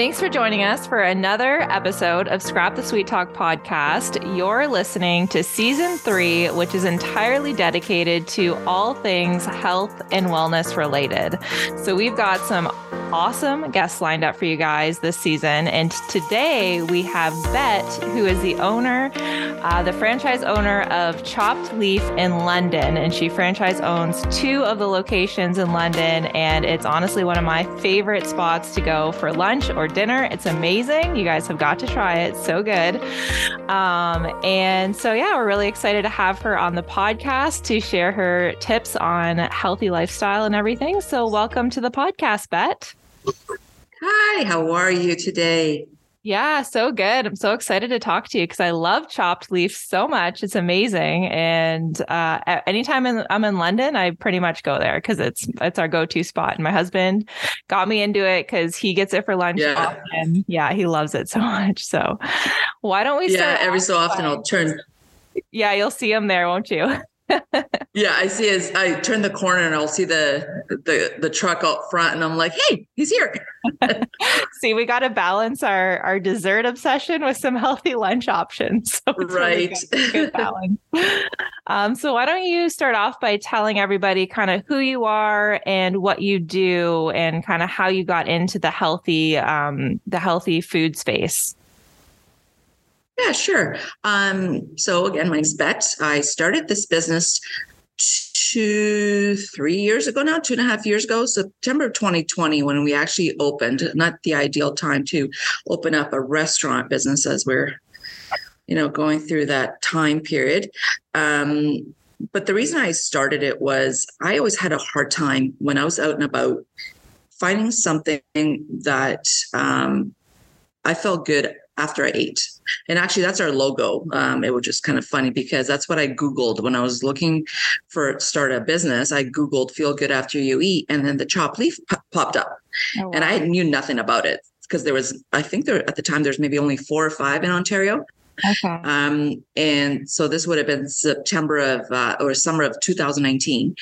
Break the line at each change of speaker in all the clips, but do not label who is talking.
Thanks for joining us for another episode of Scrap the Sweet Talk podcast. You're listening to season three, which is entirely dedicated to all things health and wellness related. So we've got some awesome guests lined up for you guys this season. And today we have Bet, who is the owner, uh, the franchise owner of Chopped Leaf in London. And she franchise owns two of the locations in London. And it's honestly one of my favorite spots to go for lunch or dinner. It's amazing. You guys have got to try it. So good. Um, and so, yeah, we're really excited to have her on the podcast to share her tips on healthy lifestyle and everything. So, welcome to the podcast, Bet.
Hi, how are you today?
Yeah, so good. I'm so excited to talk to you because I love chopped leaf so much. It's amazing. And uh, anytime in, I'm in London, I pretty much go there because it's it's our go-to spot. And my husband got me into it because he gets it for lunch.
Yeah.
And yeah, he loves it so much. So why don't we
Yeah, every so often I'll turn.
Yeah, you'll see him there, won't you?
yeah, I see as I turn the corner and I'll see the the the truck out front and I'm like, hey, he's here.
see, we got to balance our our dessert obsession with some healthy lunch options.
So right.
Really good, good balance. um, so why don't you start off by telling everybody kind of who you are and what you do and kind of how you got into the healthy um, the healthy food space?
Yeah, sure. Um, so again, my Bet. I started this business two, three years ago now, two and a half years ago, September of 2020, when we actually opened, not the ideal time to open up a restaurant business as we're, you know, going through that time period. Um, but the reason I started it was I always had a hard time when I was out and about finding something that um, I felt good after I ate. And actually, that's our logo. Um, it was just kind of funny because that's what I Googled when I was looking for start a business. I Googled feel good after you eat, and then the chop leaf p- popped up. Oh, wow. And I knew nothing about it because there was, I think there at the time, there's maybe only four or five in Ontario. Okay. Um, and so this would have been September of uh, or summer of 2019.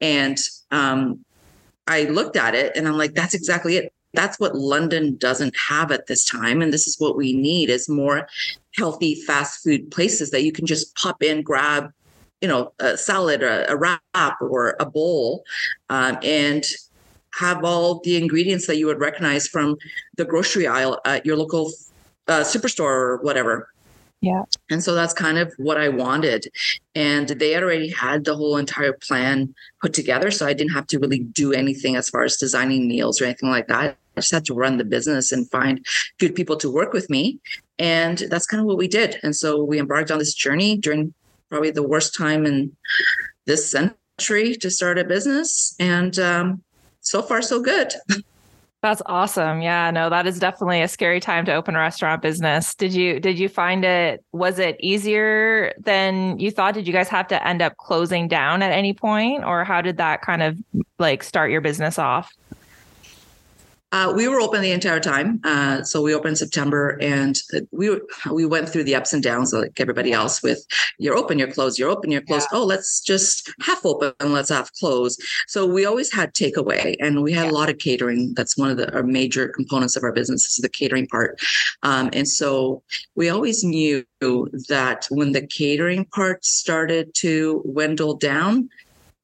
And um, I looked at it and I'm like, that's exactly it that's what London doesn't have at this time. And this is what we need is more healthy fast food places that you can just pop in, grab, you know, a salad, or a wrap, or a bowl, um, and have all the ingredients that you would recognize from the grocery aisle at your local uh, superstore or whatever.
Yeah.
And so that's kind of what I wanted. And they already had the whole entire plan put together. So I didn't have to really do anything as far as designing meals or anything like that. I just had to run the business and find good people to work with me. And that's kind of what we did. And so we embarked on this journey during probably the worst time in this century to start a business. And um, so far, so good.
That's awesome. Yeah, no, that is definitely a scary time to open a restaurant business. Did you did you find it was it easier than you thought? Did you guys have to end up closing down at any point or how did that kind of like start your business off?
Uh, we were open the entire time. Uh, so we opened September, and we we went through the ups and downs like everybody else. With you're open, you're closed, you're open, you're closed. Yeah. Oh, let's just half open and let's half close. So we always had takeaway, and we had yeah. a lot of catering. That's one of the our major components of our business is the catering part. Um, and so we always knew that when the catering part started to dwindle down,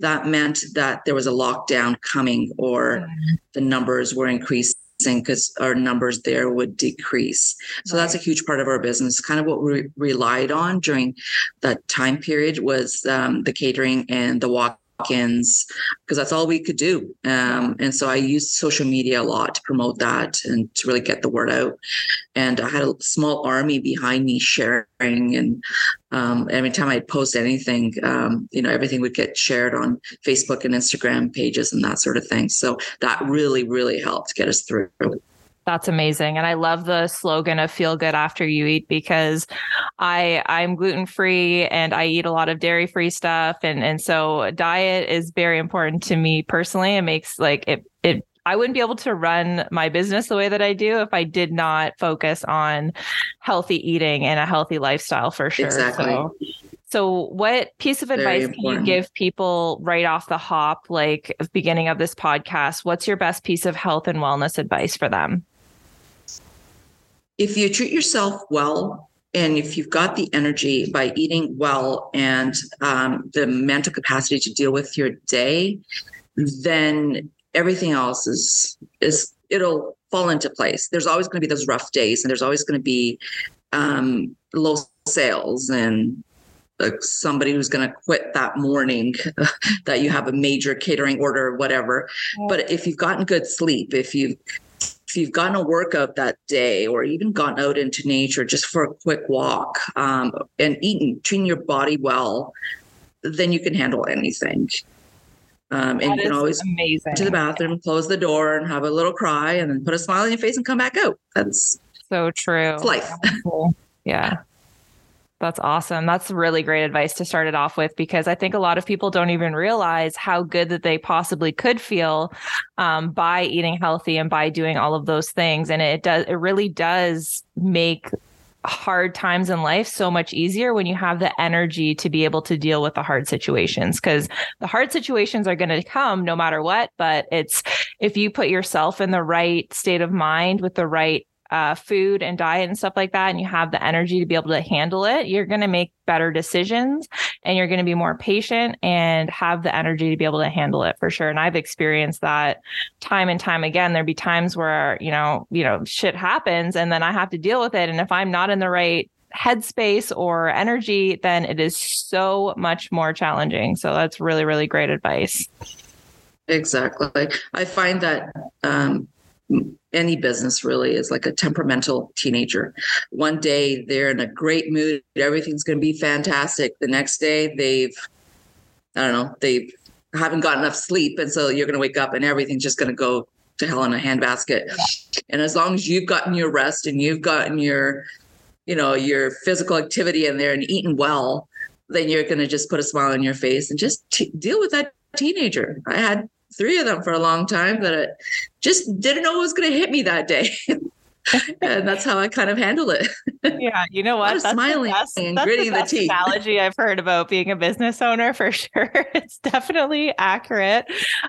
that meant that there was a lockdown coming or the numbers were increasing because our numbers there would decrease. So right. that's a huge part of our business. Kind of what we relied on during that time period was um, the catering and the walk because that's all we could do. Um, and so I used social media a lot to promote that and to really get the word out. And I had a small army behind me sharing. And um, every time I'd post anything, um, you know, everything would get shared on Facebook and Instagram pages and that sort of thing. So that really, really helped get us through.
That's amazing. And I love the slogan of feel good after you eat because I I'm gluten free and I eat a lot of dairy free stuff and and so diet is very important to me personally. It makes like it it I wouldn't be able to run my business the way that I do if I did not focus on healthy eating and a healthy lifestyle for sure.
Exactly.
So, so what piece of advice can you give people right off the hop, like beginning of this podcast? What's your best piece of health and wellness advice for them?
If you treat yourself well and if you've got the energy by eating well and um, the mental capacity to deal with your day then everything else is is it'll fall into place. There's always going to be those rough days and there's always going to be um, low sales and like somebody who's going to quit that morning that you have a major catering order or whatever. But if you've gotten good sleep if you've if you've gotten a workout that day or even gone out into nature just for a quick walk um, and eating treating your body well then you can handle anything. Um, and you can always
amazing.
to the bathroom close the door and have a little cry and then put a smile on your face and come back out. That's
so true.
It's life.
Yeah that's awesome. That's really great advice to start it off with because I think a lot of people don't even realize how good that they possibly could feel um, by eating healthy and by doing all of those things. And it does, it really does make hard times in life so much easier when you have the energy to be able to deal with the hard situations because the hard situations are going to come no matter what but it's if you put yourself in the right state of mind with the right uh, food and diet and stuff like that, and you have the energy to be able to handle it, you're going to make better decisions and you're going to be more patient and have the energy to be able to handle it for sure. And I've experienced that time and time again. There'd be times where, you know, you know, shit happens and then I have to deal with it. And if I'm not in the right headspace or energy, then it is so much more challenging. So that's really, really great advice.
Exactly. I find that um, any business really is like a temperamental teenager. One day they're in a great mood, everything's going to be fantastic. The next day they've, I don't know, they haven't got enough sleep. And so you're going to wake up and everything's just going to go to hell in a handbasket. And as long as you've gotten your rest and you've gotten your, you know, your physical activity in there and eaten well, then you're going to just put a smile on your face and just t- deal with that teenager. I had three of them for a long time that I just didn't know what was going to hit me that day. and that's how I kind of handled it.
Yeah, you know what?
That's smiling best, and that's gritting the, the teeth.
Analogy I've heard about being a business owner for sure. It's definitely accurate.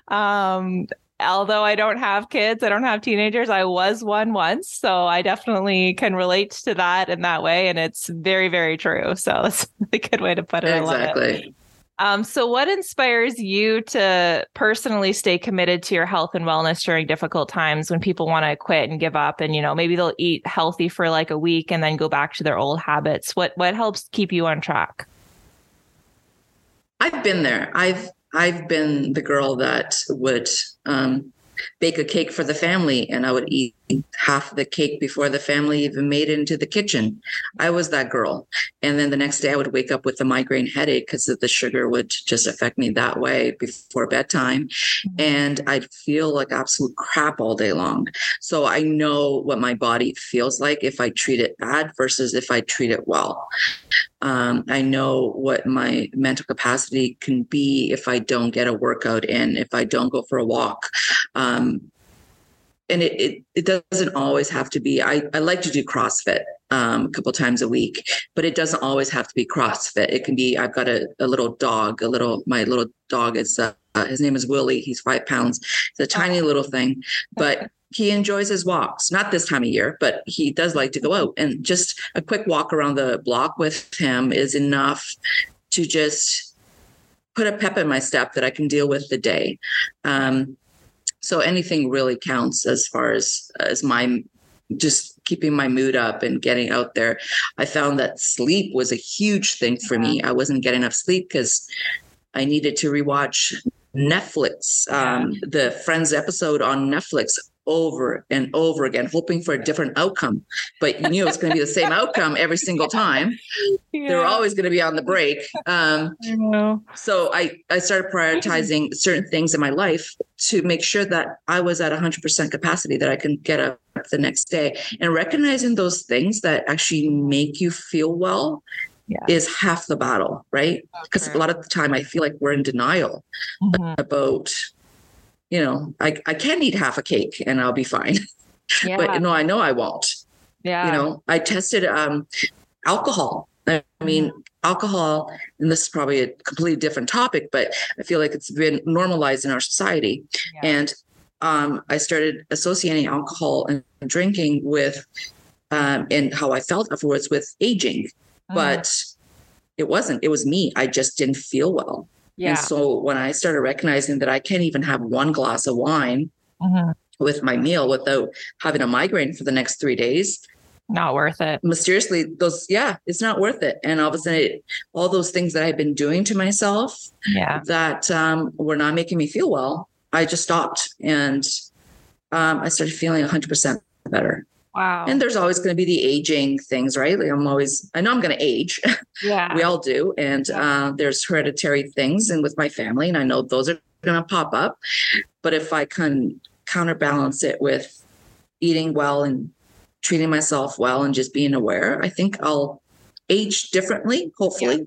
Um, although I don't have kids, I don't have teenagers. I was one once, so I definitely can relate to that in that way, and it's very, very true. So that's a good way to put it.
Exactly.
Um, so, what inspires you to personally stay committed to your health and wellness during difficult times when people want to quit and give up, and you know maybe they'll eat healthy for like a week and then go back to their old habits? What what helps keep you on track?
I've been there. I've I've been the girl that would um, bake a cake for the family and I would eat half the cake before the family even made it into the kitchen. I was that girl. And then the next day I would wake up with a migraine headache because the sugar would just affect me that way before bedtime. And I'd feel like absolute crap all day long. So I know what my body feels like if I treat it bad versus if I treat it well. Um, I know what my mental capacity can be if I don't get a workout in, if I don't go for a walk. Um, and it, it, it doesn't always have to be. I, I like to do CrossFit um, a couple times a week, but it doesn't always have to be CrossFit. It can be. I've got a, a little dog. A little my little dog is. Uh, his name is Willie. He's five pounds. It's a tiny little thing, but he enjoys his walks. Not this time of year, but he does like to go out. And just a quick walk around the block with him is enough to just put a pep in my step that I can deal with the day. Um, so anything really counts as far as as my just keeping my mood up and getting out there. I found that sleep was a huge thing for me. I wasn't getting enough sleep because I needed to rewatch Netflix, um, the Friends episode on Netflix over and over again, hoping for a different outcome. But you knew it's going to be the same outcome every single time. Yeah. They're always going to be on the break. Um, I so I, I started prioritizing certain things in my life to make sure that I was at 100% capacity that I can get up the next day. And recognizing those things that actually make you feel well yeah. is half the battle, right? Because okay. a lot of the time I feel like we're in denial mm-hmm. about you know, I, I can eat half a cake and I'll be fine. Yeah. but no, I know I won't.
Yeah.
You know, I tested um, alcohol. I mean, mm-hmm. alcohol, and this is probably a completely different topic, but I feel like it's been normalized in our society. Yeah. And um, I started associating alcohol and drinking with um, and how I felt afterwards with aging. Mm. But it wasn't, it was me. I just didn't feel well. Yeah. And so when I started recognizing that I can't even have one glass of wine mm-hmm. with my meal without having a migraine for the next three days,
not worth it.
Mysteriously, those, yeah, it's not worth it. And all of a sudden, it, all those things that I've been doing to myself
yeah.
that um, were not making me feel well, I just stopped and um, I started feeling 100% better.
Wow.
And there's always going to be the aging things, right? Like I'm always, I know I'm going to age.
Yeah.
we all do. And uh, there's hereditary things and with my family, and I know those are going to pop up. But if I can counterbalance it with eating well and treating myself well and just being aware, I think I'll age differently, hopefully. Yeah.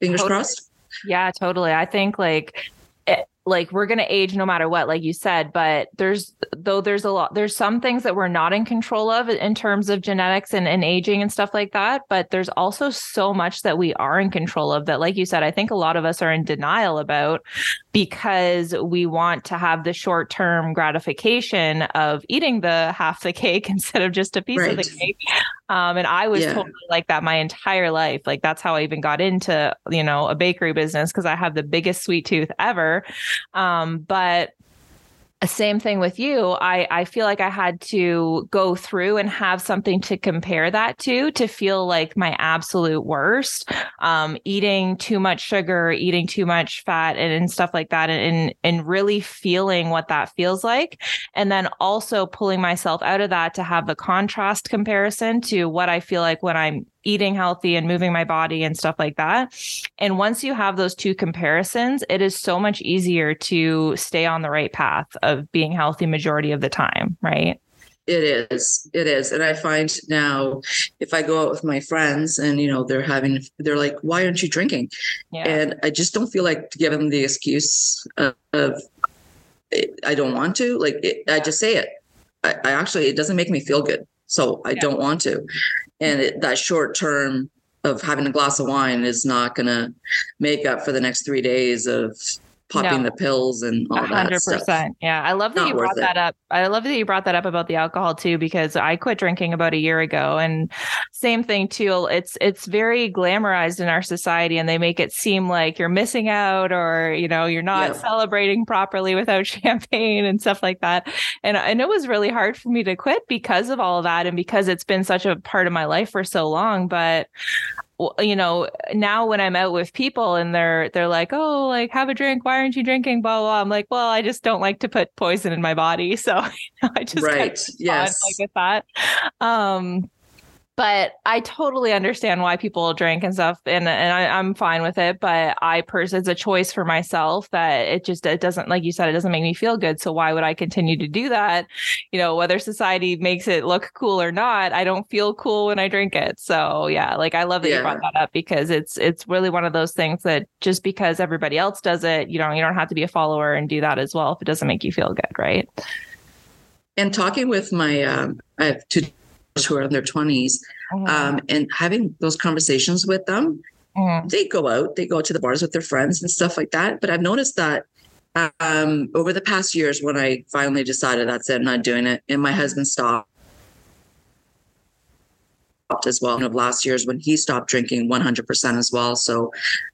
Fingers totally. crossed.
Yeah, totally. I think like like we're going to age no matter what like you said but there's though there's a lot there's some things that we're not in control of in terms of genetics and, and aging and stuff like that but there's also so much that we are in control of that like you said i think a lot of us are in denial about because we want to have the short term gratification of eating the half the cake instead of just a piece right. of the cake um, and I was yeah. totally like that my entire life. Like that's how I even got into, you know, a bakery business because I have the biggest sweet tooth ever. Um, but same thing with you. I i feel like i had to go through and have something to compare that to to feel like my absolute worst. Um, eating too much sugar eating too much fat and, and stuff like that and and really feeling what that feels like. And then also pulling myself out of that to have the contrast comparison to what i feel like when i'm eating healthy and moving my body and stuff like that. And once you have those two comparisons, it is so much easier to stay on the right path of being healthy majority of the time, right?
It is. It is. And I find now if I go out with my friends and, you know, they're having, they're like, why aren't you drinking? Yeah. And I just don't feel like giving them the excuse of, of I don't want to. Like, it, I just say it. I, I, actually, it doesn't make me feel good. So I yeah. don't want to and it, that short term of having a glass of wine is not going to make up for the next three days of popping no. the pills and all 100%. that stuff.
Yeah. I love that Not you brought that up. I love that you brought that up about the alcohol too, because I quit drinking about a year ago and same thing too. It's, it's very glamorized in our society and they make it seem like you're missing out or, you know, you're not yeah. celebrating properly without champagne and stuff like that. And, and it was really hard for me to quit because of all of that. And because it's been such a part of my life for so long, but you know, now when I'm out with people and they're they're like, "Oh, like have a drink. Why aren't you drinking?" Blah blah. blah. I'm like, "Well, I just don't like to put poison in my body, so you know, I just
right, yes,
like with that." Um, but I totally understand why people drink and stuff, and and I, am fine with it. But I personally, it's a choice for myself that it just it doesn't, like you said, it doesn't make me feel good. So why would I continue to do that? You know, whether society makes it look cool or not, I don't feel cool when I drink it. So yeah, like I love that yeah. you brought that up because it's it's really one of those things that just because everybody else does it, you don't you don't have to be a follower and do that as well if it doesn't make you feel good, right?
And talking with my, um, I have two who are in their 20s mm-hmm. um, and having those conversations with them mm-hmm. they go out they go to the bars with their friends and stuff like that but i've noticed that um, over the past years when i finally decided that's it i'm not doing it and my husband stopped as well. And Of last year's when he stopped drinking 100% as well. So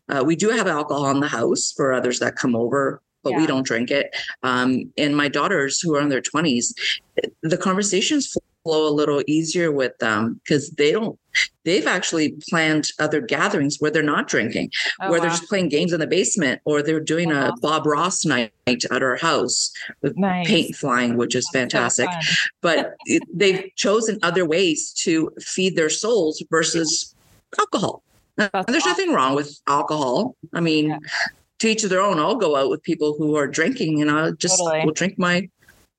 uh, we do have alcohol in the house for others that come over, but yeah. we don't drink it. Um, and my daughters who are in their 20s, the conversations flow a little easier with them because they don't they've actually planned other gatherings where they're not drinking oh, where wow. they're just playing games in the basement or they're doing a uh-huh. bob ross night at our house with nice. paint flying which is That's fantastic so but it, they've chosen other ways to feed their souls versus alcohol and there's awesome. nothing wrong with alcohol i mean yeah. to each of their own i'll go out with people who are drinking and i'll just totally. will drink my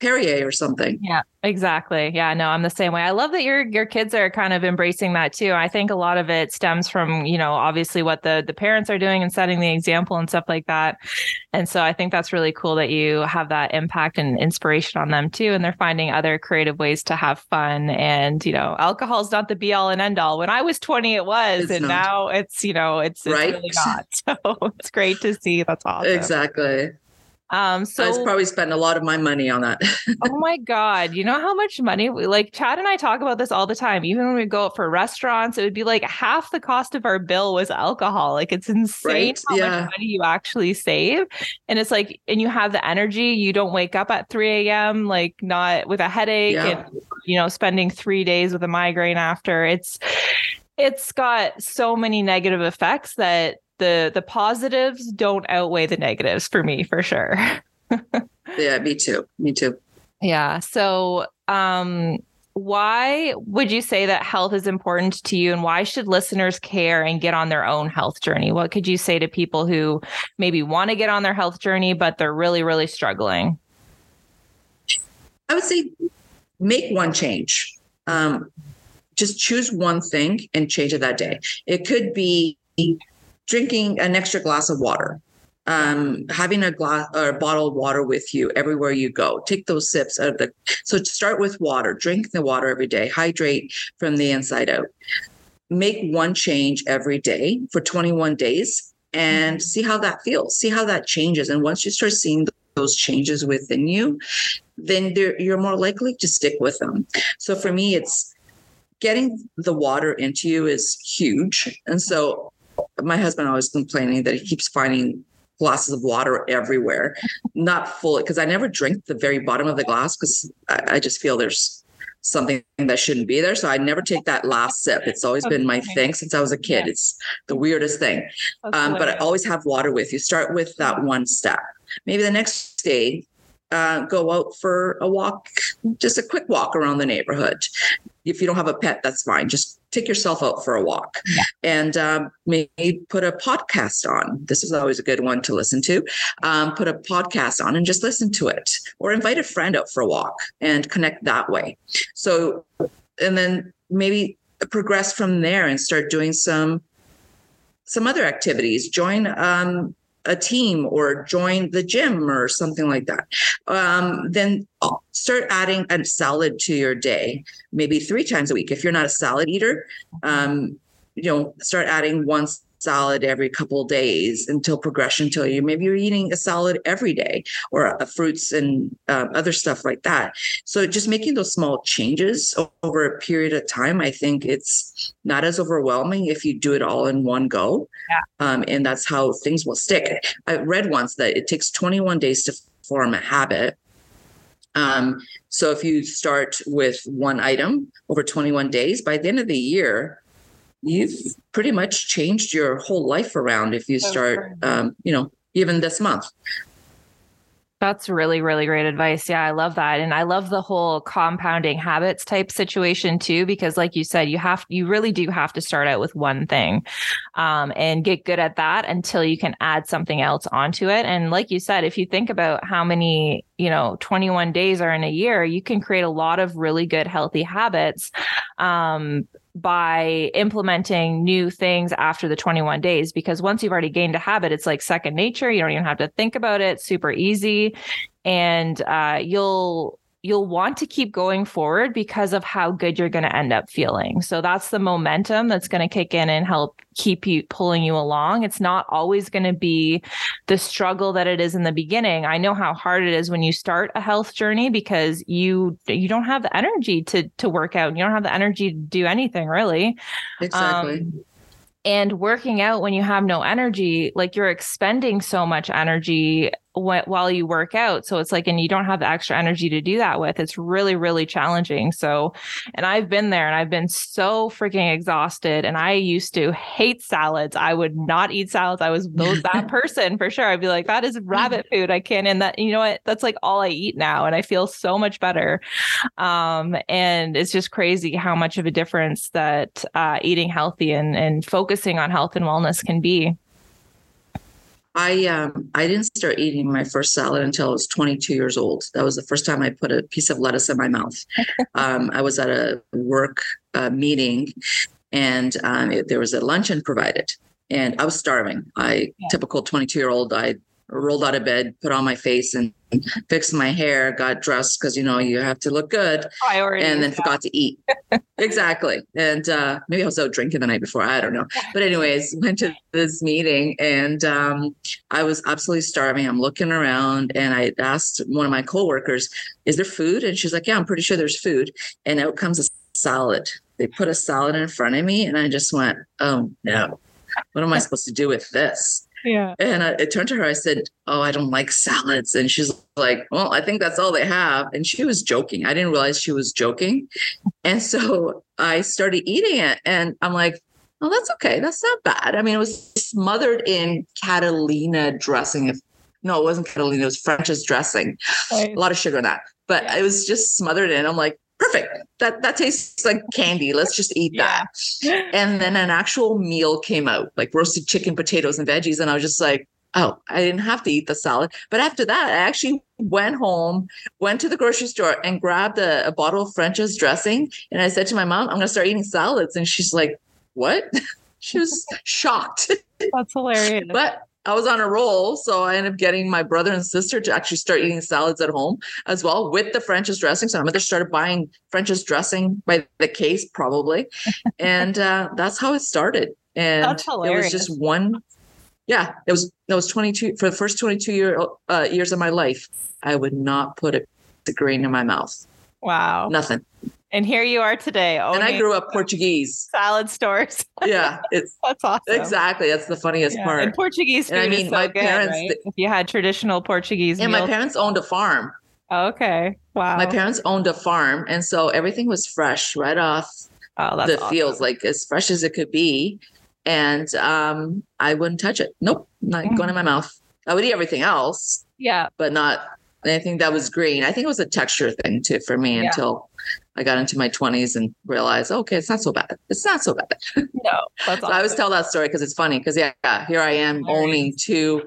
Perrier or something.
Yeah, exactly. Yeah, no, I'm the same way. I love that your your kids are kind of embracing that too. I think a lot of it stems from, you know, obviously what the the parents are doing and setting the example and stuff like that. And so I think that's really cool that you have that impact and inspiration on them too and they're finding other creative ways to have fun and, you know, alcohol is not the be all and end all. When I was 20 it was it's and not. now it's, you know, it's, it's
right?
really not. So it's great to see. That's awesome.
Exactly.
Um, so
I probably spend a lot of my money on that.
oh my God. You know how much money we like Chad and I talk about this all the time. Even when we go out for restaurants, it would be like half the cost of our bill was alcohol. Like it's insane
Right,
how
yeah.
much money you actually save. And it's like, and you have the energy. You don't wake up at 3 a.m. like not with a headache
Yeah.
and you know, spending three days with a migraine after. It's it's got so many negative effects that the the positives don't outweigh the negatives for me for sure.
yeah, me too. Me too.
Yeah. So, um, why would you say that health is important to you and why should listeners care and get on their own health journey? What could you say to people who maybe want to get on their health journey, but they're really, really struggling?
I would say make one change. Um, just choose one thing and change it that day. It could be drinking an extra glass of water, um, having a glass or a bottle of water with you everywhere you go. Take those sips out of the. So start with water. Drink the water every day. Hydrate from the inside out. Make one change every day for 21 days and see how that feels. See how that changes. And once you start seeing those changes within you, then you're more likely to stick with them. So for me, it's getting the water into you is huge. And so my husband always complaining that he keeps finding glasses of water everywhere, not full, because I never drink the very bottom of the glass because I, I just feel there's something that shouldn't be there. So I never take that last sip. It's always been my thing since I was a kid.
Yeah.
It's the weirdest thing um, but I always have water with you. Start with that one step. Maybe the next day, uh, go out for a walk, just a quick walk around the neighborhood. If you don't have a pet, that's fine. Just take yourself out for a walk
Yeah.
and um, maybe put a podcast on. This is always a good one to listen to. Um, put a podcast on and just listen to it, or invite a friend out for a walk and connect that way. So, and then maybe progress from there and start doing some some other activities join um, a team or join the gym or something like that. Um, then start adding a salad to your day maybe three times a week. If you're not a salad eater um, you know start adding one salad every couple of days until progression till you maybe you're eating a salad every day or uh, fruits and uh, other stuff like that. So just making those small changes over a period of time i think it's not as overwhelming if you do it all in one go. Um, and that's how things will stick. I read once that it takes 21 days to form a habit. Um, so if you start with one item over 21 days by the end of the year you've pretty much changed your whole life around if you start um, you know even this month
That's really, really great advice. Yeah, I love that. And I love the whole compounding habits type situation too, because like you said, you have, you really do have to start out with one thing um, and get good at that until you can add something else onto it. And like you said, if you think about how many, you know, 21 days are in a year, you can create a lot of really good, healthy habits um, by implementing new things after the 21 days. Because once you've already gained a habit, it's like second nature. You don't even have to think about it. Super easy, and uh, you'll you'll want to keep going forward because of how good you're going to end up feeling. So that's the momentum that's going to kick in and help keep you pulling you along. It's not always going to be the struggle that it is in the beginning. I know how hard it is when you start a health journey because you you don't have the energy to to work out. You don't have the energy to do anything really.
exactly
Um, and working out when you have no energy, like you're expending so much energy wh- while you work out. So it's like, and you don't have the extra energy to do that with. It's really, really challenging. So, and I've been there and I've been so freaking exhausted. And I used to hate salads. I would not eat salads. I was those, that person for sure. I'd be like, that is rabbit food. I can't. And that, you know what? That's like all I eat now. And I feel so much better. Um, and it's just crazy how much of a difference that uh, eating healthy and, and focusing on health and wellness can be.
I um I didn't start eating my first salad until I was 22 years old. That was the first time I put a piece of lettuce in my mouth. um, I was at a work uh, meeting, and um, it, there was a luncheon provided, and I was starving. I
Yeah.
typical 22 year old. I rolled out of bed, put on my face, and fixed my hair, got dressed because you know you have to look good,
Priorities,
and then
yeah.
forgot to eat. exactly. And uh, maybe I was out drinking the night before. I don't know. But anyways, went to this meeting and um, I was absolutely starving. I'm looking around and I asked one of my coworkers, "Is there food?" And she's like, "Yeah, I'm pretty sure there's food." And out comes a salad. They put a salad in front of me, and I just went, "Oh no, what am I supposed to do with this?"
Yeah.
And I, I turned to her. I said, "Oh, I don't like salads." And she's like, "Well, I think that's all they have." And she was joking. I didn't realize she was joking. And so I started eating it, and I'm like, "Oh, that's okay. That's not bad." I mean, it was smothered in Catalina dressing. If no, it wasn't Catalina. It was French's dressing. A lot of sugar in that, but
Yeah.
it was just smothered in. I'm like, "Perfect. That that tastes like candy. Let's just eat
Yeah.
that." And then an actual meal came out, like roasted chicken, potatoes, and veggies. And I was just like, oh, I didn't have to eat the salad. But after that, I actually went home, went to the grocery store, and grabbed a, a bottle of French's dressing. And I said to my mom, I'm going to start eating salads. And she's like, what? she was shocked.
That's hilarious.
but I was on a roll. So I ended up getting my brother and sister to actually start eating salads at home as well with the French's dressing. So my mother started buying French's dressing by the case, probably. and uh, that's how it started. And it was just one. Yeah, it was that was 22 for the first 22 year uh, years of my life. I would not put a, the grain in my mouth.
wow.
Nothing.
And here you are today.
and I grew up Portuguese.
salad stores.
Yeah, it's
That's awesome.
exactly that's the funniest
Yeah.
part.
And Portuguese food
And I mean,
so
my
good,
parents,
right?
th-
if you had traditional Portuguese
and my parents owned a farm.
Oh, okay. Wow.
My parents owned a farm, and so everything was fresh right off
oh,
the
awesome.
fields, like as fresh as it could be. And um, I wouldn't touch it. Nope, not
Mm.
going in my mouth. I would eat everything else,
Yeah.
but not anything that was green. I think it was a texture thing too for me
Yeah.
until I got into my 20s and realized, okay, it's not so bad. It's not so bad.
No. That's
So I always tell that story because it's funny. Because yeah, yeah, here I am owning two,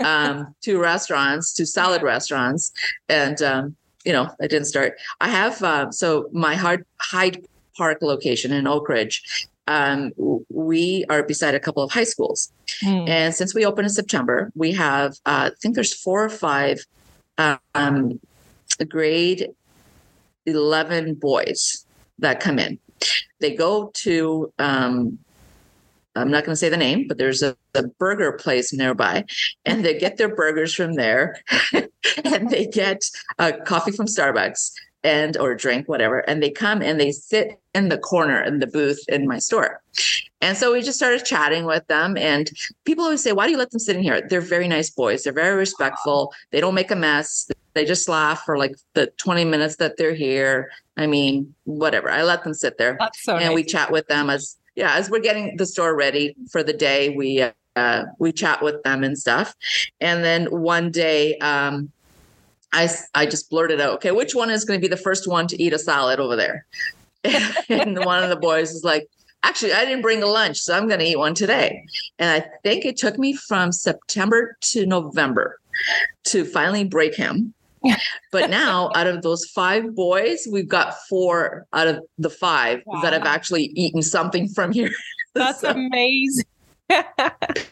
um, two restaurants, two salad restaurants, and um, you know, I didn't start. I have uh, so my Hyde Hyde Park location in Oakridge. Um, we are beside a couple of high schools,
Hmm.
and since we opened in September, we have uh, I think there's four or five um, grade eleven boys that come in. They go to um, I'm not going to say the name, but there's a, a burger place nearby, and they get their burgers from there, and they get a coffee from Starbucks and or drink whatever, and they come and they sit in the corner in the booth in my store. And so we just started chatting with them, and people always say, "Why do you let them sit in here?" They're very nice boys. They're very respectful. They don't make a mess. They just laugh for like the 20 minutes that they're here. I mean, whatever. I let them sit there
so
and
nice.
we chat with them as yeah as we're getting the store ready for the day we uh, we chat with them and stuff and then one day um I, I just blurted out okay which one is going to be the first one to eat a salad over there and one of the boys is like actually i didn't bring a lunch so i'm going to eat one today and i think it took me from september to november to finally break him but now, out of those five boys, we've got four out of the five that have actually eaten something from here.
That's
So,
amazing.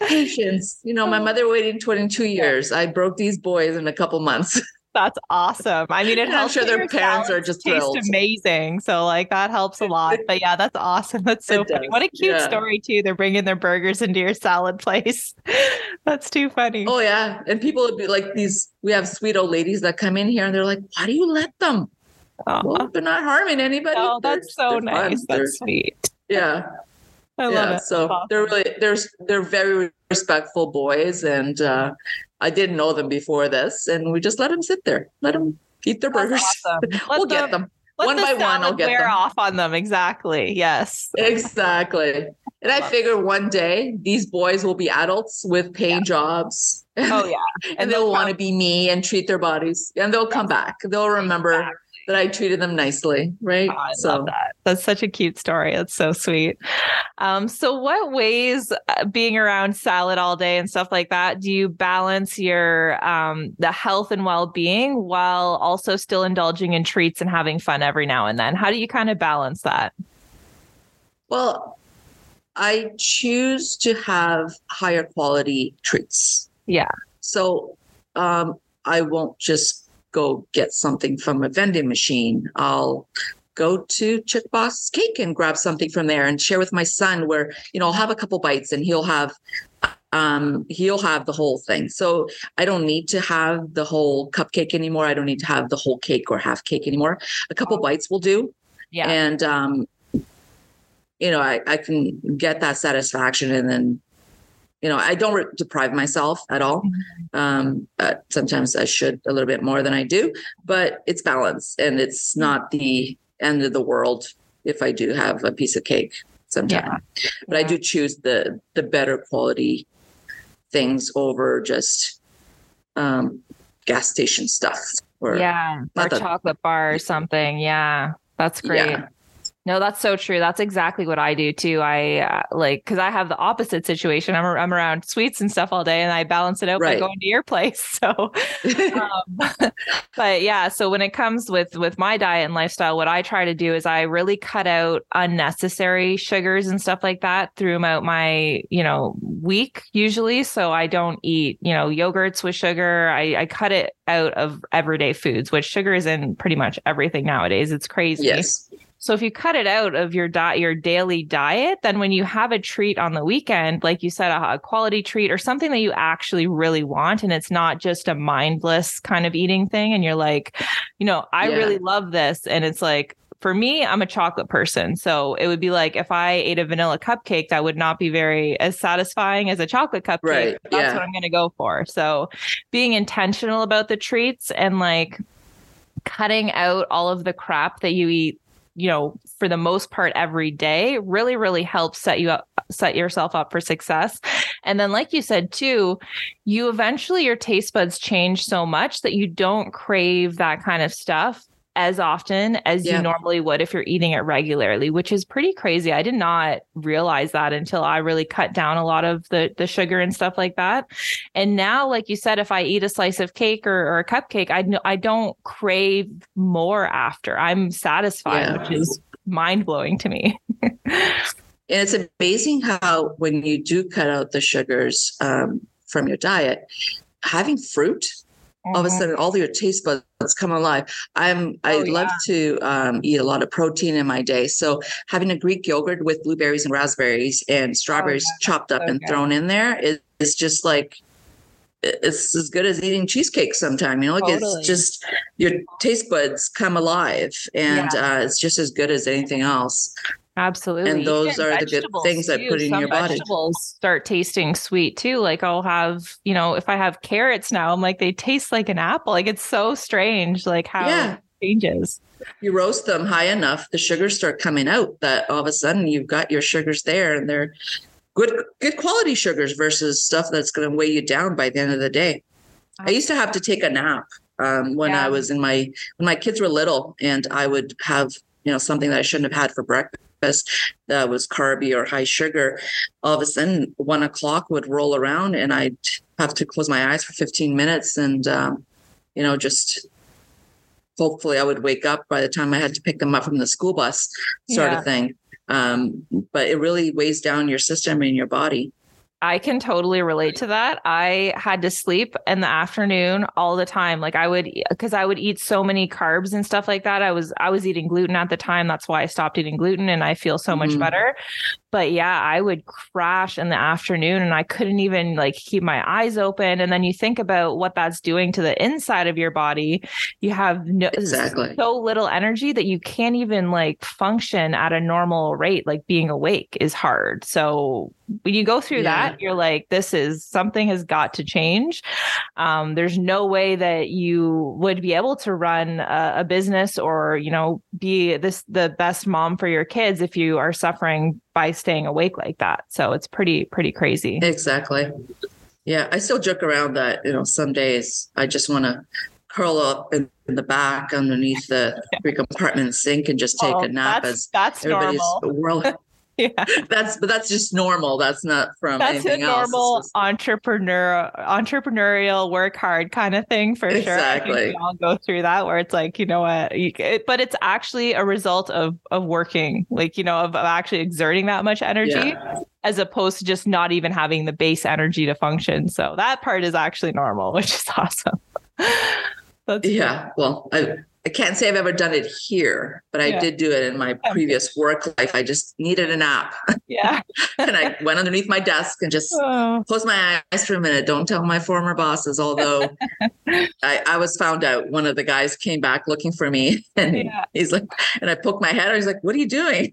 patience. You know, my oh. mother waited 22 years. I broke these boys in a couple months.
That's awesome. I mean, it
And I'm
helps
sure their parents are just
taste
thrilled.
amazing. So like that helps a lot. But yeah, that's awesome. That's so funny. What a cute
yeah.
story too. They're bringing their burgers into your salad place. that's too funny.
Oh, yeah. And people would be like, these, we have sweet old ladies that come in here and they're like, why do you let them? Well, they're not harming anybody.
oh,
They're-
that's so
they're fun.
nice.
They're-
That's sweet.
yeah.
I love
yeah,
it.
so
awesome.
they're really they're they're very respectful boys, and uh, I didn't know them before this, and we just let them sit there, let them eat their burgers.
awesome.
We'll
the-
get them one
the
by one. I'll get
wear
them
off on them. Exactly. Yes.
exactly. And I figure one day these boys will be adults with paying jobs.
Oh yeah.
and,
And
they'll
they'll
want to be me and treat their bodies, and they'll come back. They'll remember that I treated them nicely, right?
Oh, I
so
love that. That's such a cute story. That's so sweet. Um, so, what ways uh, being around salad all day and stuff like that do you balance your um, the health and well being while also still indulging in treats and having fun every now and then? How do you kind of balance that?
Well, I choose to have higher quality treats.
Yeah.
So um, I won't just go get something from a vending machine. I'll go to Chick Boss Cake and grab something from there and share with my son where, you know, I'll have a couple bites and he'll have um he'll have the whole thing. So I don't need to have the whole cupcake anymore. I don't need to have the whole cake or half cake anymore. A couple bites will do.
Yeah.
And um you know, I I can get that satisfaction and then you know, I don't re- deprive myself at all.
Mm-hmm.
Um, uh, sometimes I should a little bit more than I do, but it's balance and it's not the end of the world if I do have a piece of cake sometime. But I do choose the the better quality things over just um, gas station stuff. Or
yeah. Or chocolate bar or something. Yeah. That's great.
Yeah.
No, that's so true. That's exactly what I do too. I uh, like because I have the opposite situation. I'm I'm around sweets and stuff all day, and I balance it out by going to your place. So, um, but yeah. So when it comes with with my diet and lifestyle, what I try to do is I really cut out unnecessary sugars and stuff like that throughout my you know week usually. So I don't eat you know yogurts with sugar. I I cut it out of everyday foods, which sugar is in pretty much everything nowadays. It's crazy.
yes.
So if you cut it out of your diet, your daily diet, then when you have a treat on the weekend, like you said, a, a quality treat or something that you actually really want, and it's not just a mindless kind of eating thing, and you're like, you know, I
Yeah.
really love this, and it's like. For me, I'm a chocolate person. So it would be like if I ate a vanilla cupcake, that would not be very as satisfying as a chocolate cupcake.
Right,
That's
yeah.
what I'm going to go for. So being intentional about the treats and like cutting out all of the crap that you eat you know for the most part every day really really helps set you up set yourself up for success. And then like you said too you eventually your taste buds change so much that you don't crave that kind of stuff as often as you normally would if you're eating it regularly which is pretty crazy. I did not realize that until i really cut down a lot of the the sugar and stuff like that. And now like you said if i eat a slice of cake or, or a cupcake i i don't crave more after. I'm satisfied
Yeah.
which is mind-blowing to me.
And it's amazing how when you do cut out the sugars um, from your diet, having fruit, all of a
Mhm.
sudden all your taste buds come alive. I'm I
Oh,
love to um, eat a lot of protein in my day. So having a Greek yogurt with blueberries and raspberries and strawberries chopped up
so
and
good.
thrown in there is, just like it's as good as eating cheesecake sometime you know like
Totally.
it's just your taste buds come alive and uh, it's just as good as anything else
Absolutely.
And those are the good things that put in
Some
your body.
Vegetables start tasting sweet too. Like I'll have, you know, if I have carrots now, I'm like they taste like an apple. Like it's so strange, like how
Yeah.
it changes.
you roast them high enough, the sugars start coming out. That all of a sudden you've got your sugars there, and they're good, good quality sugars versus stuff that's going to weigh you down by the end of the day. I used to have to take a nap um, when
Yeah.
I was in my when my kids were little, and I would have you know something that I shouldn't have had for breakfast that was carby or high sugar. All of a sudden, one o'clock would roll around, and I'd have to close my eyes for 15 minutes, and um, you know just hopefully I would wake up by the time I had to pick them up from the school bus, sort
Yeah.
of thing. Um, but it really weighs down your system and your body.
I can totally relate to that. I had to sleep in the afternoon all the time. Like I would because I would eat so many carbs and stuff like that. I was I was eating gluten at the time. That's why I stopped eating gluten and I feel so much
Mhm.
better. But yeah, I would crash in the afternoon and I couldn't even like keep my eyes open. And then you think about what that's doing to the inside of your body. You have no
Exactly.
so little energy that you can't even like function at a normal rate. Like being awake is hard. So when you go through
Yeah.
that, you're like, this is something has got to change. Um, there's no way that you would be able to run a, a business or, you know, be this the best mom for your kids if you are suffering by staying awake like that. So it's pretty, pretty crazy.
Exactly. Yeah, I still joke around that, you know, some days I just want to curl up in, the back underneath the three compartment sink and just take
Oh,
a nap
that's,
as
that's
everybody's
normal.
world.
Yeah.
That's but that's just normal. That's not from
That's a
anything. It's
normal
just-
entrepreneur entrepreneurial work hard kind of thing for sure. I think
Exactly.
we all go through that where it's like, you know what, you, it, but it's actually a result of of working, like, you know, of, of actually exerting that much energy
Yeah.
as opposed to just not even having the base energy to function. So that part is actually normal, which is awesome.
That's yeah. Well, I I can't say I've ever done it here, but I did do it in my previous work life. I just needed a nap.
Yeah.
and I went underneath my desk and just oh. closed my eyes for a minute. Don't tell my former bosses, although I, I, was found out. One of the guys came back looking for me and yeah. he's like, and I poked my head. I was like, what are you doing?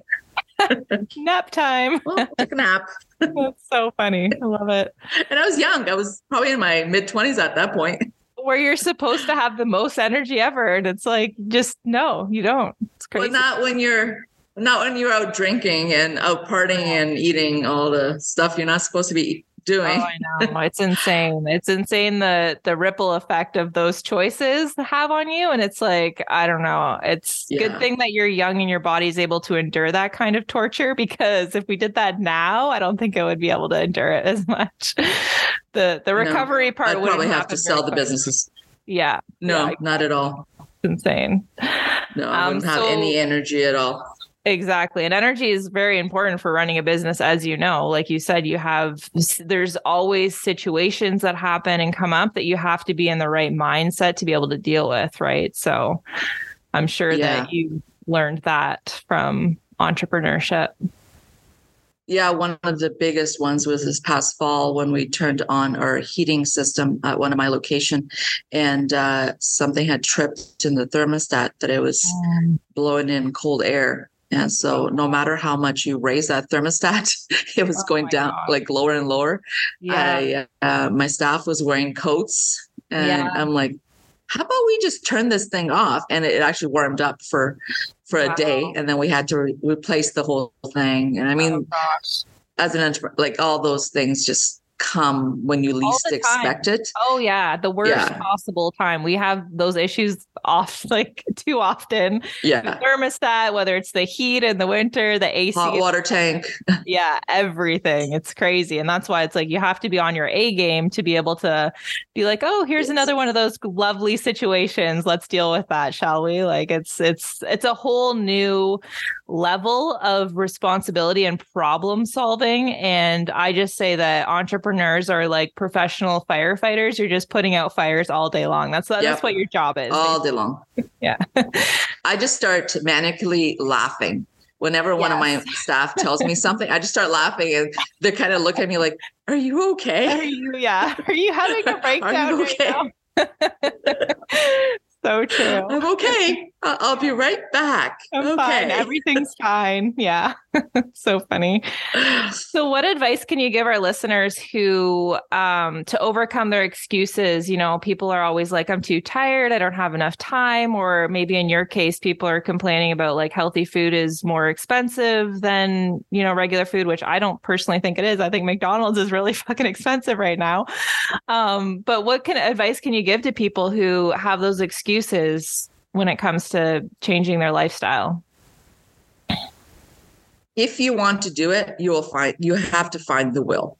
nap time.
well, take a nap.
That's so funny. I love it.
And I was young. I was probably in my mid 20s at that point
where you're supposed to have the most energy ever. And it's like, just no, you don't. It's crazy.
Well, not when you're not when you're out drinking and out partying and eating all the stuff you're not supposed to be doing. Oh,
I know. It's insane. It's insane the the ripple effect of those choices have on you. And it's like, I don't know. It's yeah. good thing that you're young and your body's able to endure that kind of torture because if we did that now, I don't think I would be able to endure it as much. The the recovery no, part
would probably have to sell the businesses.
Yeah.
No,
yeah,
not at all.
It's insane.
No, I wouldn't um, have so, any energy at all.
Exactly. And energy is very important for running a business, as you know. Like you said, you have, there's always situations that happen and come up that you have to be in the right mindset to be able to deal with. Right. So I'm sure yeah. that you learned that from entrepreneurship.
Yeah, one of the biggest ones was this past fall when we turned on our heating system at one of my location, and uh, something had tripped in the thermostat that it was mm. blowing in cold air, and so no matter how much you raise that thermostat, it was oh going down God. like lower and lower. Yeah. I, uh, my staff was wearing coats and yeah. I'm like, how about we just turn this thing off? And it actually warmed up for, for wow. a day. And then we had to re- replace the whole thing. And I mean, oh, as an entrepreneur, like all those things just come when you least expect it.
Oh yeah, the worst yeah. possible time. We have those issues off like too often.
Yeah.
The thermostat, whether it's the heat in the winter, the AC,
hot water tank.
yeah, everything. It's crazy. And that's why it's like you have to be on your A game to be able to be like, "Oh, here's yes. another one of those lovely situations. Let's deal with that, shall we?" Like it's it's it's a whole new level of responsibility and problem solving and I just say that entrepreneurs entrepreneurs are like professional firefighters. You're just putting out fires all day long. That's yep. that's what your job is.
All day long.
yeah.
I just start manically laughing. Whenever yes. one of my staff tells me something, I just start laughing and they kind of look at me like, Are you okay?
Are you yeah. Are you having a breakdown? Are you okay? Right so true.
I'm okay. I'll be right back.
I'm
okay.
fine. Everything's fine. Yeah. so funny. So what advice can you give our listeners who um to overcome their excuses, you know, people are always like I'm too tired, I don't have enough time or maybe in your case people are complaining about like healthy food is more expensive than, you know, regular food, which I don't personally think it is. I think McDonald's is really fucking expensive right now. Um but what can advice can you give to people who have those excuses when it comes to changing their lifestyle?
If you want to do it, you will find you have to find the will.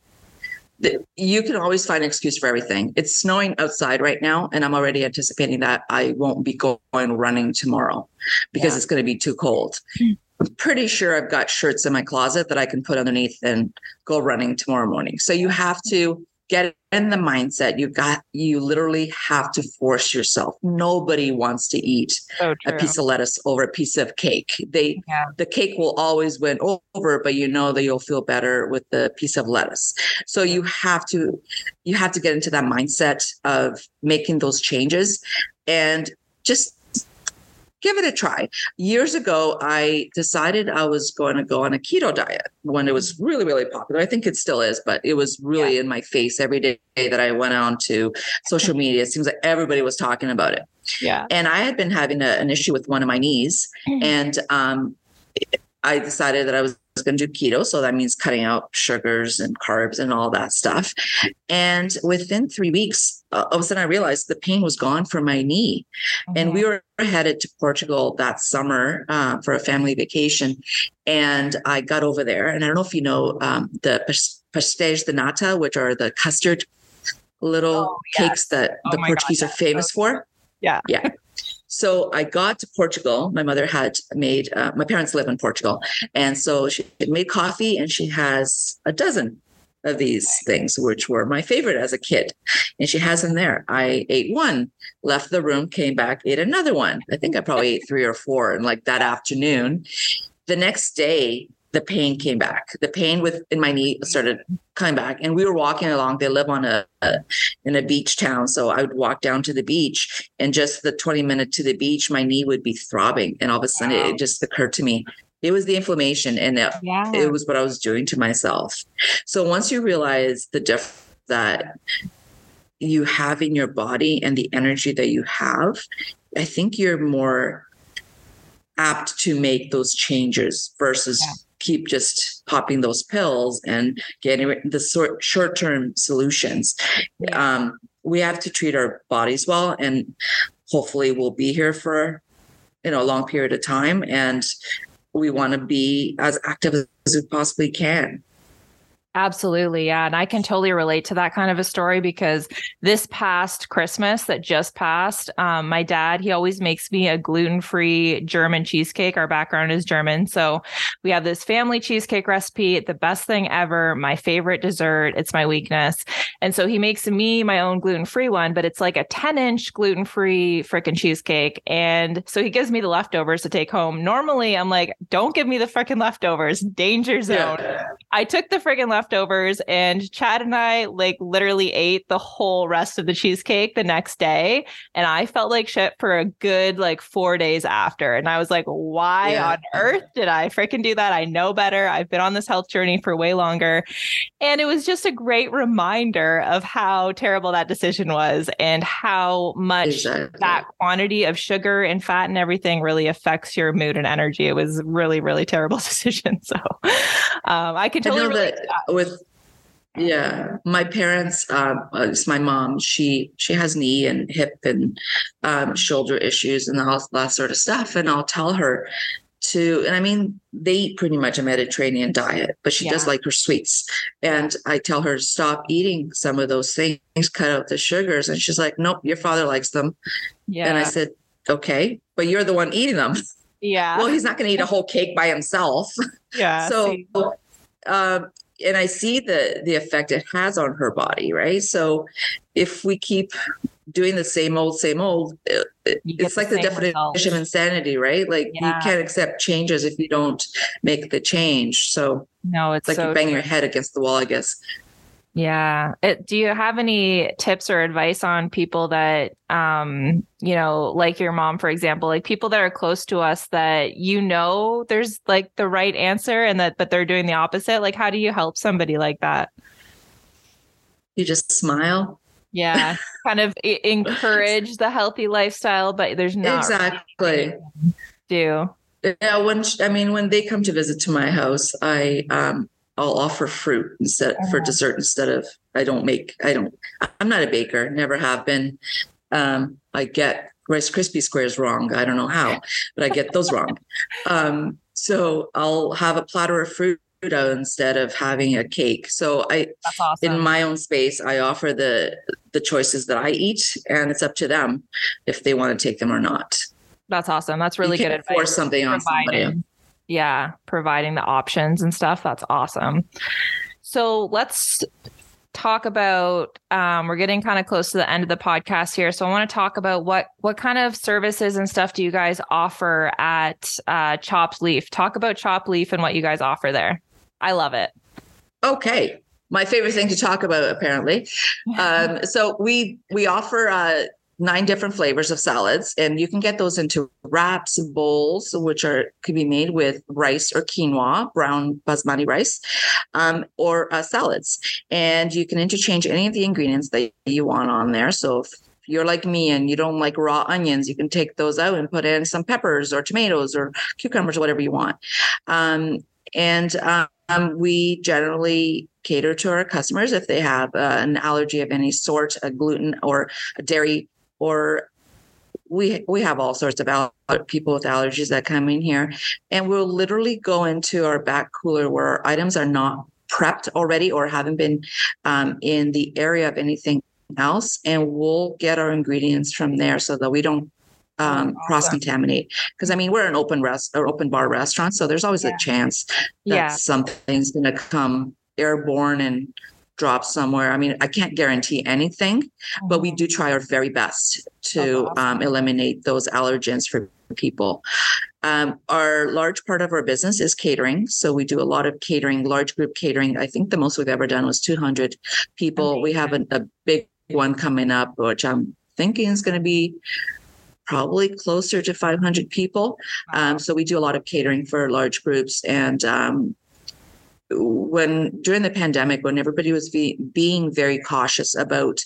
You can always find an excuse for everything. It's snowing outside right now, and I'm already anticipating that I won't be going running tomorrow because yeah. it's going to be too cold. Hmm. I'm pretty sure I've got shirts in my closet that I can put underneath and go running tomorrow morning. So you have to get in the mindset you got you literally have to force yourself. Nobody wants to eat so a piece of lettuce over a piece of cake. They yeah. the cake will always win over but you know that you'll feel better with the piece of lettuce. So you have to you have to get into that mindset of making those changes and just give it a try. Years ago, I decided I was going to go on a keto diet when it was really, really popular. I think it still is, but it was really yeah. in my face every day that I went on to social media. It seems like everybody was talking about it.
Yeah.
And I had been having a, an issue with one of my knees. Mm-hmm. And um, I decided that I was going to do keto. So that means cutting out sugars and carbs and all that stuff. And within three weeks, uh, all of a sudden I realized the pain was gone from my knee. Mm-hmm. And we were headed to Portugal that summer uh, for a family vacation. And I got over there. And I don't know if you know um, the pastéis de nata, which are the custard little oh, yes. cakes that oh the Portuguese God, are famous so for.
Yeah.
Yeah. So I got to Portugal. My mother had made, uh, my parents live in Portugal. And so she made coffee and she has a dozen of these things, which were my favorite as a kid. And she has them there. I ate one, left the room, came back, ate another one. I think I probably ate three or four. And like that afternoon, the next day, the pain came back. The pain with in my knee started coming back, and we were walking along. They live on a, a, in a beach town, so I would walk down to the beach, and just the twenty minute to the beach, my knee would be throbbing, and all of a sudden wow. it just occurred to me. It was the inflammation, and it, yeah. it was what I was doing to myself. So once you realize the difference that you have in your body and the energy that you have, I think you're more apt to make those changes versus yeah keep just popping those pills and getting the sort short-term solutions. Um, we have to treat our bodies well, and hopefully, we'll be here for you know a long period of time, and we want to be as active as we possibly can.
Absolutely. Yeah. And I can totally relate to that kind of a story because this past Christmas that just passed, um, my dad, he always makes me a gluten free German cheesecake. Our background is German. So we have this family cheesecake recipe, the best thing ever, my favorite dessert. It's my weakness. And so he makes me my own gluten free one, but it's like a 10 inch gluten free freaking cheesecake. And so he gives me the leftovers to take home. Normally, I'm like, don't give me the freaking leftovers, danger zone. Yeah. I took the freaking leftovers leftovers and Chad and I like literally ate the whole rest of the cheesecake the next day and I felt like shit for a good like 4 days after and I was like why yeah. on earth did I freaking do that? I know better. I've been on this health journey for way longer. And it was just a great reminder of how terrible that decision was and how much exactly. that quantity of sugar and fat and everything really affects your mood and energy. It was really really terrible decision. So um, I can totally I that,
that with yeah my parents um uh, it's my mom. She she has knee and hip and um, shoulder issues and all that sort of stuff. And i'll tell her to and i mean they eat pretty much a mediterranean diet but she yeah. does like her sweets. And i tell her to stop eating some of those things. Cut out the sugars. And she's like nope your father likes them. Yeah and i said okay but you're the one eating them.
Yeah.
Well he's not going to eat a whole cake by himself.
Yeah
so um, and I see the the effect it has on her body, right? So if we keep doing the same old, same old, uh, uh, it, it's like the, the definition result. of insanity, right? Like yeah. you can't accept changes if you don't make the change. So
no, it's
like
so
you bang true. your head against the wall, I guess.
Yeah. It, do you have any tips or advice on people that, um, you know, like your mom, for example, like people that are close to us that you know there's like the right answer and that, but they're doing the opposite? Like, how do you help somebody like that?
You just smile.
Yeah. kind of encourage the healthy lifestyle, but there's not
exactly
do.
Yeah. When, I mean, when they come to visit to my house, I, um, I'll offer fruit instead for uh-huh. dessert instead of I don't make I don't I'm not a baker, never have been. Um, I get Rice Krispie squares wrong. I don't know how, but I get those wrong. Um, so I'll have a platter of fruit instead of having a cake. So I awesome. in my own space, I offer the the choices that I eat, and it's up to them if they want to take them or not.
That's awesome. That's really good advice.
Force something on somebody
yeah, providing the options and stuff. That's awesome. So let's talk about um, we're getting kind of close to the end of the podcast here. So i want to talk about what what kind of services and stuff do you guys offer at uh, chopped leaf? Talk about chopped leaf and what you guys offer there. I love it.
Okay. My favorite thing to talk about apparently. Um, so we we offer uh, nine different flavors of salads and you can get those into wraps bowls which are could be made with rice or quinoa brown basmati rice um, or uh, salads. And you can interchange any of the ingredients that you want on there. So if you're like me and you don't like raw onions you can take those out and put in some peppers or tomatoes or cucumbers or whatever you want. Um, and um, we generally cater to our customers if they have uh, an allergy of any sort, a gluten or a dairy or we we have all sorts of al- people with allergies that come in here and we'll literally go into our back cooler where our items are not prepped already or haven't been um, in the area of anything else and we'll get our ingredients from there so that we don't um, awesome. cross contaminate because i mean we're an open rest or open bar restaurant so there's always yeah. a chance that yeah. something's going to come airborne and drop somewhere. I mean, I can't guarantee anything, but we do try our very best to um, eliminate those allergens for people. Um, our large part of our business is catering. So we do a lot of catering, large group catering. I think the most we've ever done was 200 people. We have a, a big one coming up, which I'm thinking is going to be probably closer to 500 people. Um, so we do a lot of catering for large groups. And um, when during the pandemic, when everybody was be, being very cautious about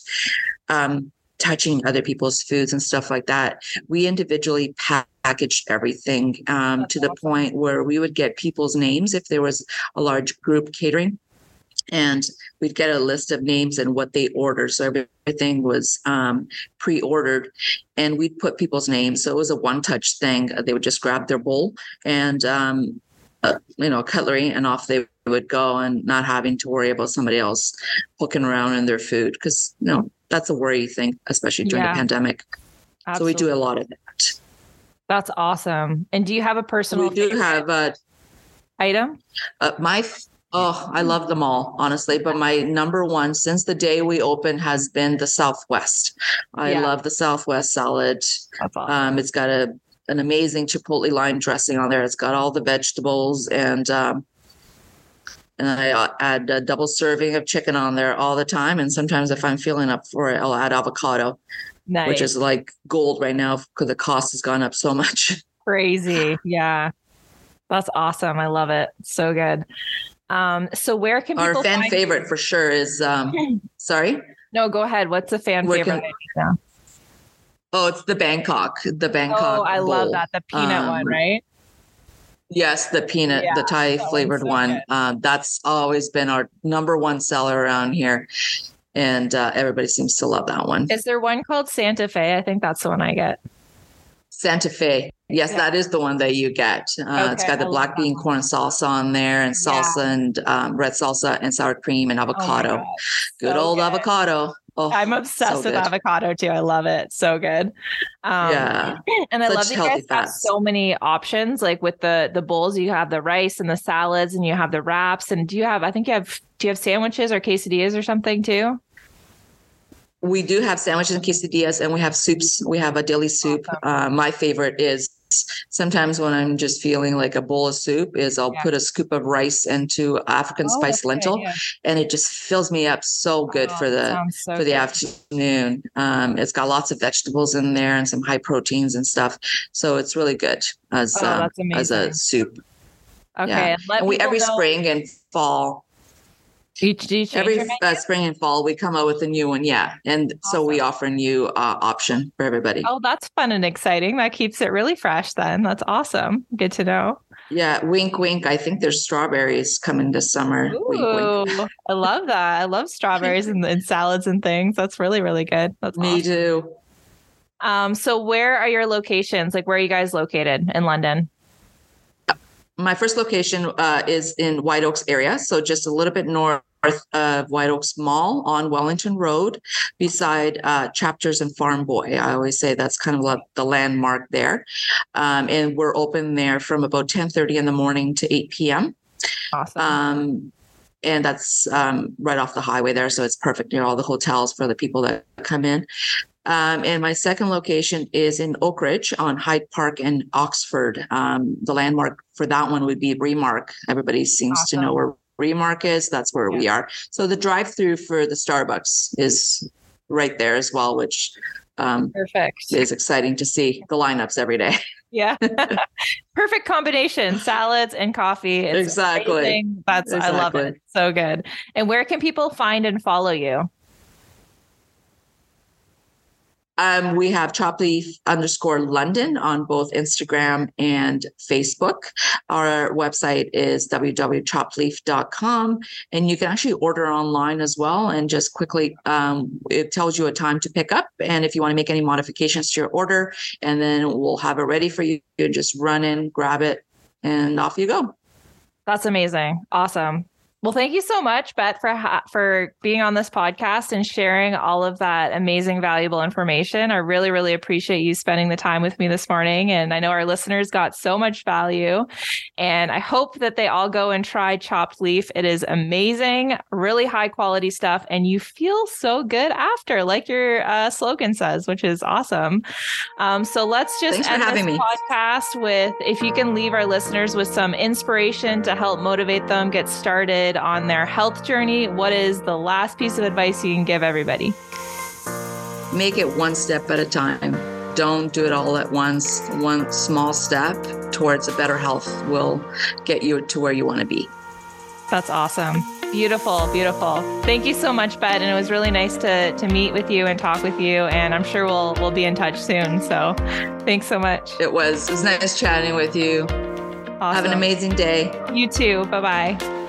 um, touching other people's foods and stuff like that, we individually packaged everything um, to the point where we would get people's names if there was a large group catering. And we'd get a list of names and what they ordered. So everything was um, pre ordered and we'd put people's names. So it was a one touch thing. They would just grab their bowl and, um, uh, you know, cutlery and off they would go and not having to worry about somebody else poking around in their food. Cause, you know, that's a worry thing, especially during
Yeah.
the pandemic. So we do a lot of that.
That's awesome. And do you have a personal
We do have uh,
item?
uh, my. Oh, I love them all, honestly. But my number one since the day we opened has been the Southwest. I
Yeah.
love the Southwest salad.
Awesome.
Um, it's got a an amazing chipotle lime dressing on there. It's got all the vegetables and um, and I uh, add a double serving of chicken on there all the time. And sometimes if I'm feeling up for it, I'll add avocado,
nice.
which is like gold right now because the cost has gone up so much.
crazy. Yeah. That's awesome. I love it. So good. Um, so where can people
Our fan
find-
favorite for sure is um, sorry.
No, go ahead. What's the fan
Where
favorite?
can- Oh, it's the Bangkok. The Bangkok.
oh, I love that. The peanut one,
Um,
right?
Yes, the peanut,
Yeah,
the Thai flavored one. Um, that's always been our number one seller around here. And uh, everybody seems to love that one.
Is there one called Santa Fe? I think that's the one I get.
Santa Fe. Yes,
Yeah.
that is the one that you get. Uh, It's
Okay,
got the
I
black bean corn salsa on there and
Yeah.
salsa and um, red salsa and sour cream and
Oh
avocado.
God,
good
so
old
good.
avocado. Oh,
I'm obsessed
so
with avocado too. I love it. So good. Um,
Yeah.
and I
Such
love that you guys have so many options. Like with the the bowls, you have the rice and the salads, and you have the wraps. And do you have? I think you have. Do you have sandwiches or quesadillas or something too?
We do have sandwiches and quesadillas, and we have soups. We have a dilly soup. Uh, my favorite is sometimes when I'm just feeling like a bowl of soup, is I'll
Yeah.
put a scoop of rice into African
Oh,
spice
that's a good
lentil,
idea.
and it just fills me up so good
Oh,
for the
so
for the
good.
afternoon. Um, it's got lots of vegetables in there and some high proteins and stuff, so it's really good as
Oh,
um, as a soup.
Okay,
yeah.
and
And we every
know-
spring and fall
Do you, do you change
every uh, spring and fall we come out with a new one yeah and so we offer a new uh, option for everybody
Oh, that's fun and exciting. That keeps it really fresh. Then that's awesome. Good to know.
yeah wink wink i think there's strawberries coming this summer wink wink
Ooh, I love that. I love strawberries and, and salads and things. That's really really good. That's
me
awesome.
too
Um, so where are your locations? Like where are you guys located in London?
My first location uh, is in white oaks area so just a little bit north of white oaks mall on wellington road beside uh, chapters and farm boy i always say that's kind of like the landmark there um, and we're open there from about 10.30 in the morning to 8 p.m
Awesome.
um, and that's um, right off the highway there, so it's perfect near all the hotels for the people that come in. Um, and my second location is in Oakridge on Hyde Park and Oxford. Um, the landmark for that one would be Remark. Everybody seems to know where Remark is. That's where we are. So the drive-through for the Starbucks is right there as well, which um,
Perfect.
is exciting to see the lineups every day.
Yeah. Perfect combination. Salads and coffee. It's
Exactly.
amazing. That's I love it. So good. And where can people find and follow you?
Um, we have Chopleaf underscore London on both Instagram and Facebook. Our website is www.chopleaf.com, and you can actually order online as well. And just quickly, um, it tells you a time to pick up, and if you want to make any modifications to your order, and then we'll have it ready for you. You just run in, grab it, and off you go.
That's amazing. Awesome. Well, thank you so much, Bet, for ha- for being on this podcast and sharing all of that amazing, valuable information. I really, really appreciate you spending the time with me this morning, and I know our listeners got so much value. And I hope that they all go and try Chopped Leaf. It is amazing, really high quality stuff, and you feel so good after, like your uh, slogan says, which is awesome. Um, so let's just
Thanks
end
for having
this
me.
podcast with if you can leave our listeners with some inspiration to help motivate them get started on their health journey, what is the last piece of advice you can give everybody?
Make it one step at a time. Don't do it all at once. One small step towards a better health will get you to where you want to be.
That's awesome. Beautiful, beautiful. Thank you so much, Bet. And it was really nice to to meet with you and talk with you. And I'm sure we'll we'll be in touch soon. So thanks so much.
It was it was nice chatting with you.
Awesome.
Have an amazing day.
You too. Bye bye.